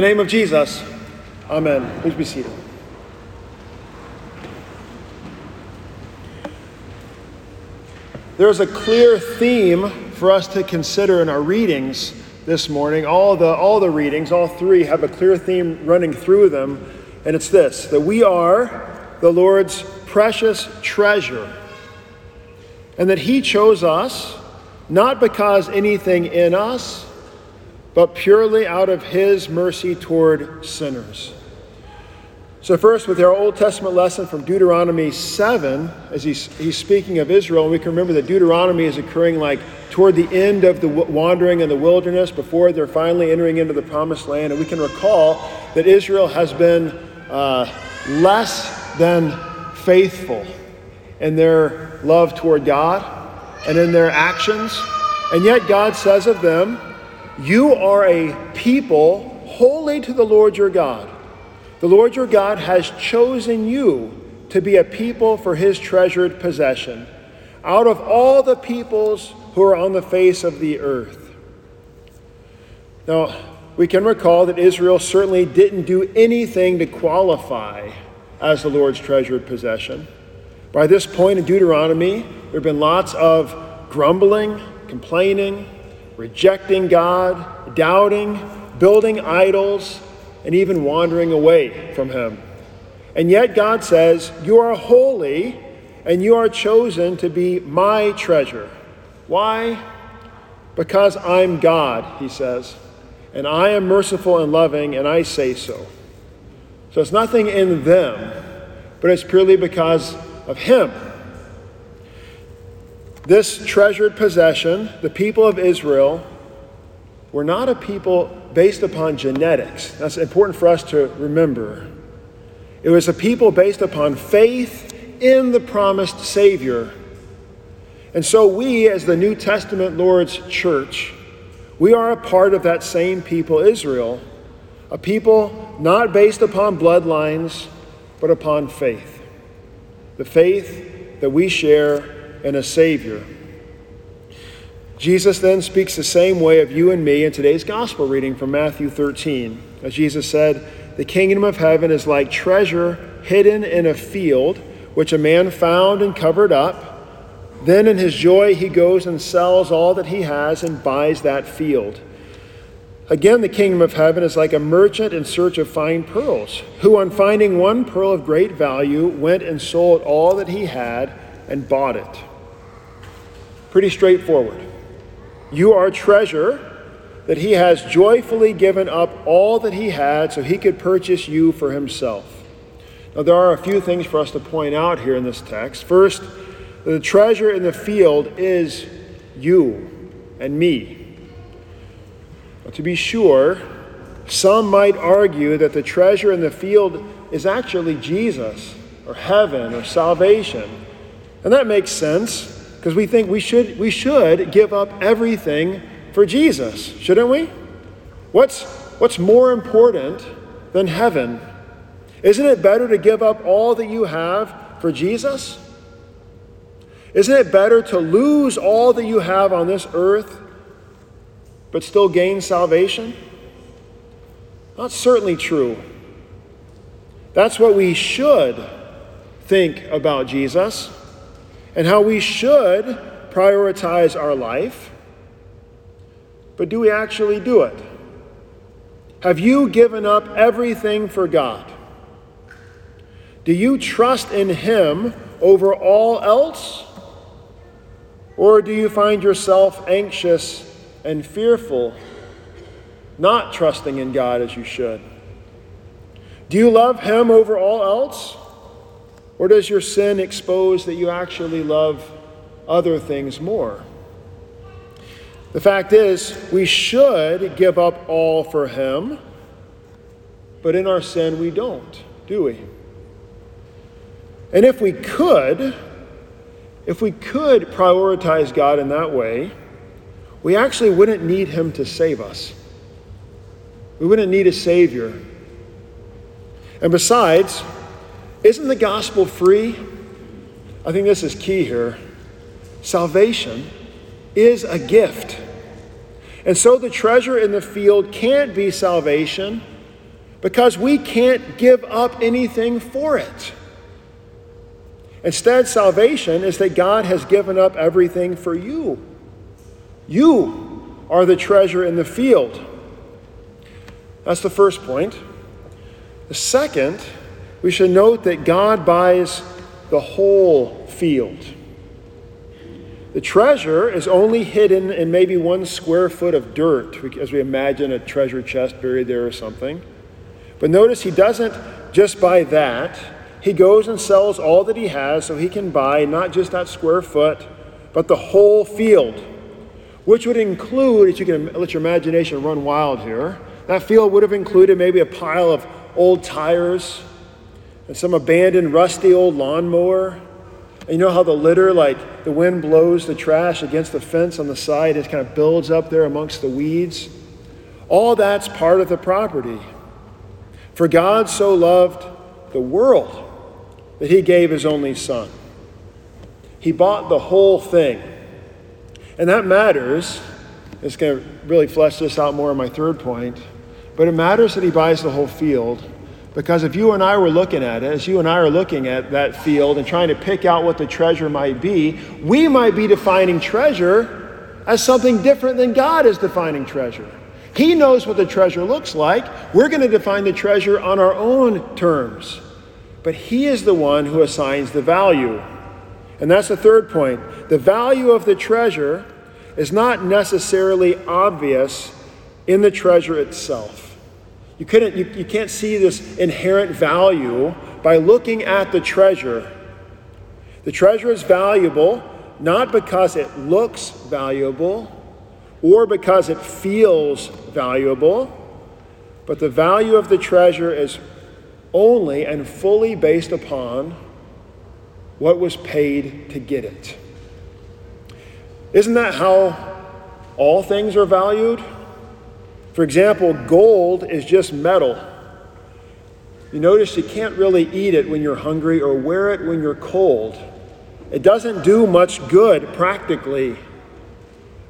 the name of Jesus, amen. Please be seated. There's a clear theme for us to consider in our readings this morning. All the, all the readings, all three, have a clear theme running through them, and it's this that we are the Lord's precious treasure, and that He chose us not because anything in us, but purely out of His mercy toward sinners. So, first, with our Old Testament lesson from Deuteronomy 7, as he's, he's speaking of Israel, and we can remember that Deuteronomy is occurring like toward the end of the wandering in the wilderness before they're finally entering into the promised land. And we can recall that Israel has been uh, less than faithful in their love toward God and in their actions. And yet, God says of them, You are a people holy to the Lord your God. The Lord your God has chosen you to be a people for his treasured possession out of all the peoples who are on the face of the earth. Now, we can recall that Israel certainly didn't do anything to qualify as the Lord's treasured possession. By this point in Deuteronomy, there have been lots of grumbling, complaining, rejecting God, doubting, building idols, and even wandering away from Him. And yet God says, You are holy and you are chosen to be my treasure. Why? Because I'm God, He says, and I am merciful and loving, and I say so. So it's nothing in them, but it's purely because of Him. This treasured possession, the people of Israel, were not a people based upon genetics. That's important for us to remember. It was a people based upon faith in the promised Savior. And so, we, as the New Testament Lord's church, we are a part of that same people, Israel, a people not based upon bloodlines, but upon faith. The faith that we share in a Savior. Jesus then speaks the same way of you and me in today's gospel reading from Matthew 13. As Jesus said, The kingdom of heaven is like treasure hidden in a field, which a man found and covered up. Then in his joy, he goes and sells all that he has and buys that field. Again, the kingdom of heaven is like a merchant in search of fine pearls, who, on finding one pearl of great value, went and sold all that he had and bought it. Pretty straightforward. You are treasure that he has joyfully given up all that he had so he could purchase you for himself. Now, there are a few things for us to point out here in this text. First, the treasure in the field is you and me. Now, to be sure, some might argue that the treasure in the field is actually Jesus or heaven or salvation. And that makes sense because we think we should, we should give up everything for Jesus, shouldn't we? What's, what's more important than heaven? Isn't it better to give up all that you have for Jesus? Isn't it better to lose all that you have on this earth but still gain salvation? That's certainly true. That's what we should think about Jesus and how we should prioritize our life. But do we actually do it? Have you given up everything for God? Do you trust in Him over all else? Or do you find yourself anxious and fearful, not trusting in God as you should? Do you love Him over all else? Or does your sin expose that you actually love other things more? The fact is, we should give up all for Him, but in our sin we don't, do we? And if we could, if we could prioritize God in that way, we actually wouldn't need Him to save us. We wouldn't need a Savior. And besides, isn't the gospel free? I think this is key here. Salvation is a gift. And so the treasure in the field can't be salvation because we can't give up anything for it. Instead, salvation is that God has given up everything for you. You are the treasure in the field. That's the first point. The second, we should note that God buys the whole field. The treasure is only hidden in maybe one square foot of dirt, as we imagine a treasure chest buried there or something. But notice he doesn't just buy that. He goes and sells all that he has so he can buy not just that square foot, but the whole field, which would include, if you can let your imagination run wild here, that field would have included maybe a pile of old tires and some abandoned, rusty old lawnmower. And you know how the litter, like the wind blows the trash against the fence on the side, it kind of builds up there amongst the weeds? All that's part of the property. For God so loved the world that he gave his only son. He bought the whole thing. And that matters. It's going to really flesh this out more in my third point. But it matters that he buys the whole field because if you and I were looking at it, as you and I are looking at that field and trying to pick out what the treasure might be, we might be defining treasure as something different than God is defining treasure. He knows what the treasure looks like. We're going to define the treasure on our own terms. But He is the one who assigns the value. And that's the third point. The value of the treasure is not necessarily obvious in the treasure itself. You, couldn't, you, you can't see this inherent value by looking at the treasure. The treasure is valuable not because it looks valuable or because it feels valuable, but the value of the treasure is only and fully based upon what was paid to get it. Isn't that how all things are valued? For example, gold is just metal. You notice you can't really eat it when you're hungry or wear it when you're cold. It doesn't do much good practically.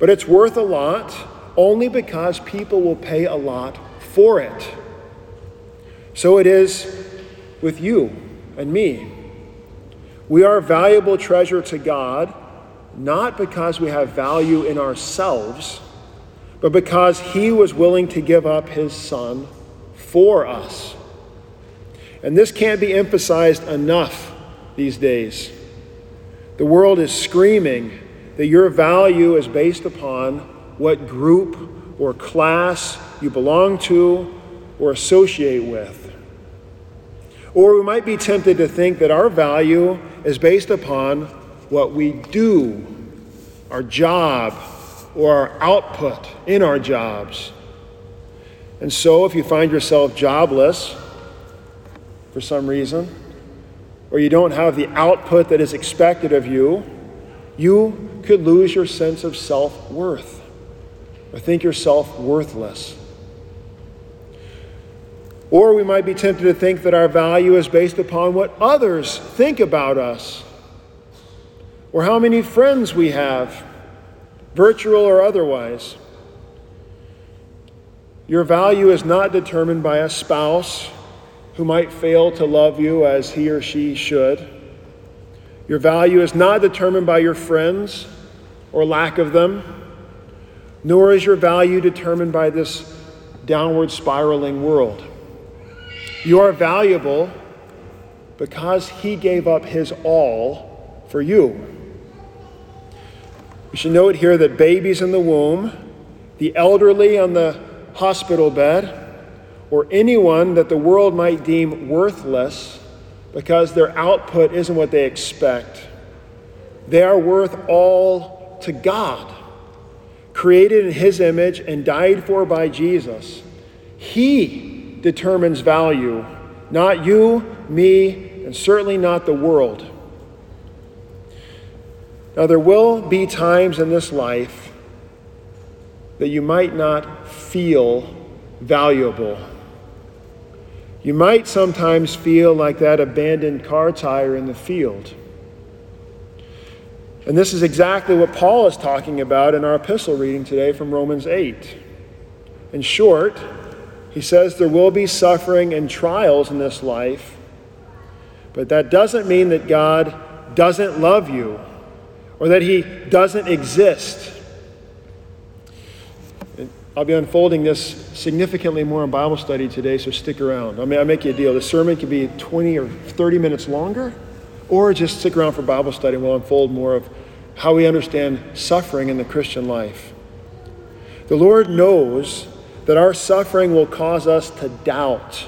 But it's worth a lot only because people will pay a lot for it. So it is with you and me. We are valuable treasure to God, not because we have value in ourselves, but because He was willing to give up His Son for us. And this can't be emphasized enough these days. The world is screaming that your value is based upon what group or class you belong to or associate with. Or we might be tempted to think that our value is based upon what we do, our job, or our output in our jobs. And so, if you find yourself jobless for some reason, or you don't have the output that is expected of you, you could lose your sense of self worth or think yourself worthless. Or we might be tempted to think that our value is based upon what others think about us, or how many friends we have, virtual or otherwise. Your value is not determined by a spouse who might fail to love you as he or she should. Your value is not determined by your friends or lack of them, nor is your value determined by this downward spiraling world. You are valuable because He gave up His all for you. We should note here that babies in the womb, the elderly on the hospital bed, or anyone that the world might deem worthless because their output isn't what they expect, they are worth all to God, created in His image and died for by Jesus. He determines value, not you, me, and certainly not the world. Now, there will be times in this life that you might not feel valuable. You might sometimes feel like that abandoned car tire in the field. And this is exactly what Paul is talking about in our epistle reading today from Romans 8. In short, He says there will be suffering and trials in this life, but that doesn't mean that God doesn't love you or that He doesn't exist. I'll be unfolding this significantly more in Bible study today, so stick around. I mean, I make you a deal. The sermon can be 20 or 30 minutes longer, or just stick around for Bible study and we'll unfold more of how we understand suffering in the Christian life. The Lord knows that our suffering will cause us to doubt,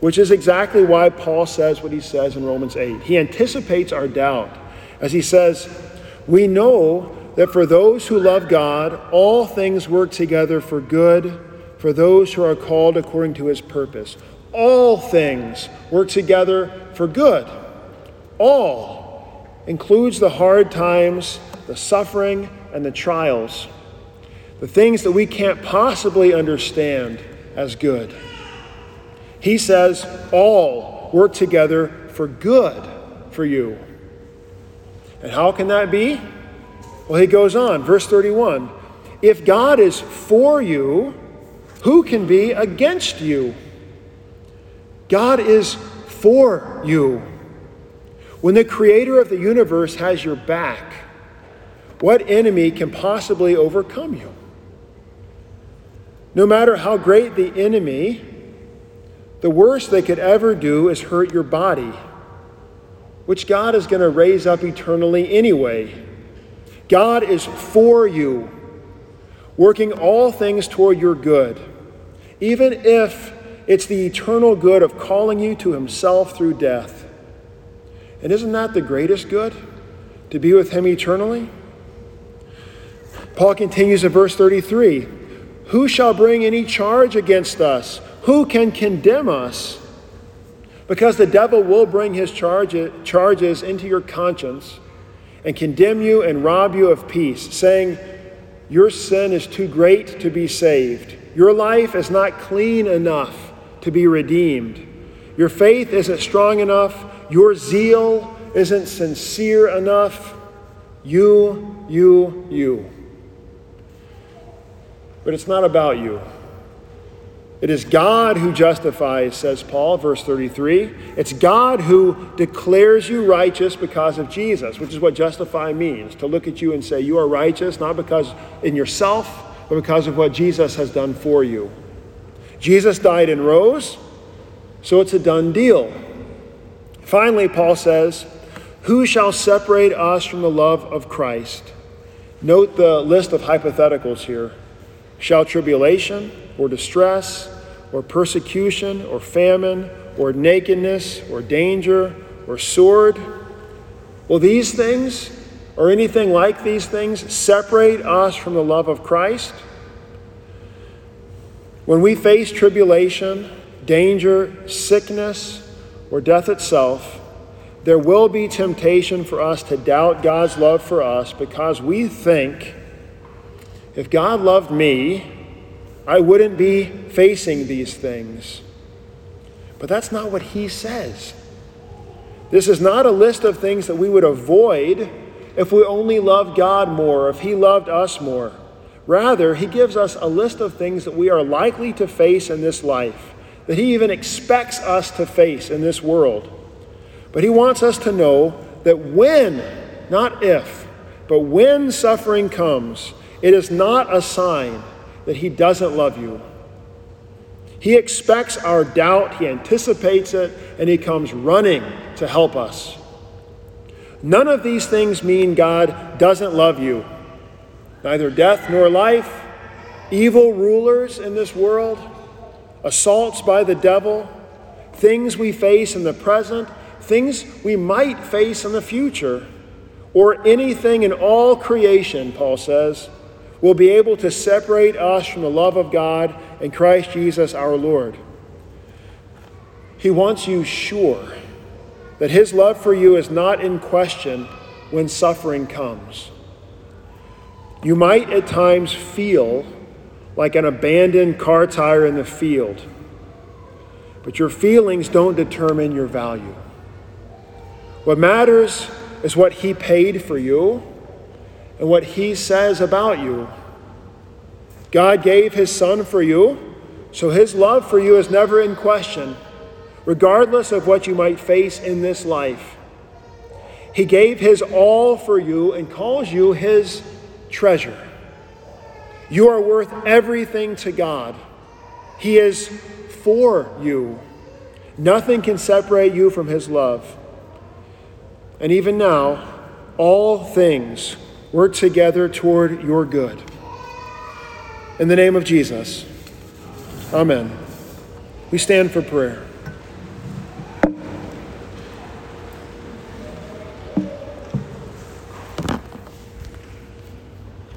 which is exactly why Paul says what he says in Romans 8. He anticipates our doubt as he says, We know that for those who love God, all things work together for good for those who are called according to his purpose. All things work together for good. All includes the hard times, the suffering, and the trials the things that we can't possibly understand as good. He says, all work together for good for you. And how can that be? Well, he goes on, verse 31 If God is for you, who can be against you? God is for you. When the creator of the universe has your back, what enemy can possibly overcome you? No matter how great the enemy, the worst they could ever do is hurt your body, which God is going to raise up eternally anyway. God is for you, working all things toward your good, even if it's the eternal good of calling you to Himself through death. And isn't that the greatest good? To be with Him eternally? Paul continues in verse 33 who shall bring any charge against us? Who can condemn us? Because the devil will bring his charge, charges into your conscience and condemn you and rob you of peace, saying, Your sin is too great to be saved. Your life is not clean enough to be redeemed. Your faith isn't strong enough. Your zeal isn't sincere enough. You, you, you. But it's not about you. It is God who justifies, says Paul, verse 33. It's God who declares you righteous because of Jesus, which is what justify means to look at you and say you are righteous, not because in yourself, but because of what Jesus has done for you. Jesus died and rose, so it's a done deal. Finally, Paul says, Who shall separate us from the love of Christ? Note the list of hypotheticals here. Shall tribulation or distress or persecution or famine or nakedness or danger or sword, will these things or anything like these things separate us from the love of Christ? When we face tribulation, danger, sickness, or death itself, there will be temptation for us to doubt God's love for us because we think if God loved me, I wouldn't be facing these things. But that's not what he says. This is not a list of things that we would avoid if we only loved God more, if he loved us more. Rather, he gives us a list of things that we are likely to face in this life, that he even expects us to face in this world. But he wants us to know that when, not if, but when suffering comes, it is not a sign that He doesn't love you. He expects our doubt, He anticipates it, and He comes running to help us. None of these things mean God doesn't love you. Neither death nor life, evil rulers in this world, assaults by the devil, things we face in the present, things we might face in the future, or anything in all creation, Paul says, will be able to separate us from the love of God and Christ Jesus our Lord. He wants you sure that His love for you is not in question when suffering comes. You might at times feel like an abandoned car tire in the field, but your feelings don't determine your value. What matters is what He paid for you and what He says about you. God gave His Son for you So his love for you is never in question, regardless of what you might face in this life. He gave his all for you and calls you his treasure. You are worth everything to God. He is for you. Nothing can separate you from his love. And even now, all things work together toward your good. In the name of Jesus, amen. We stand for prayer.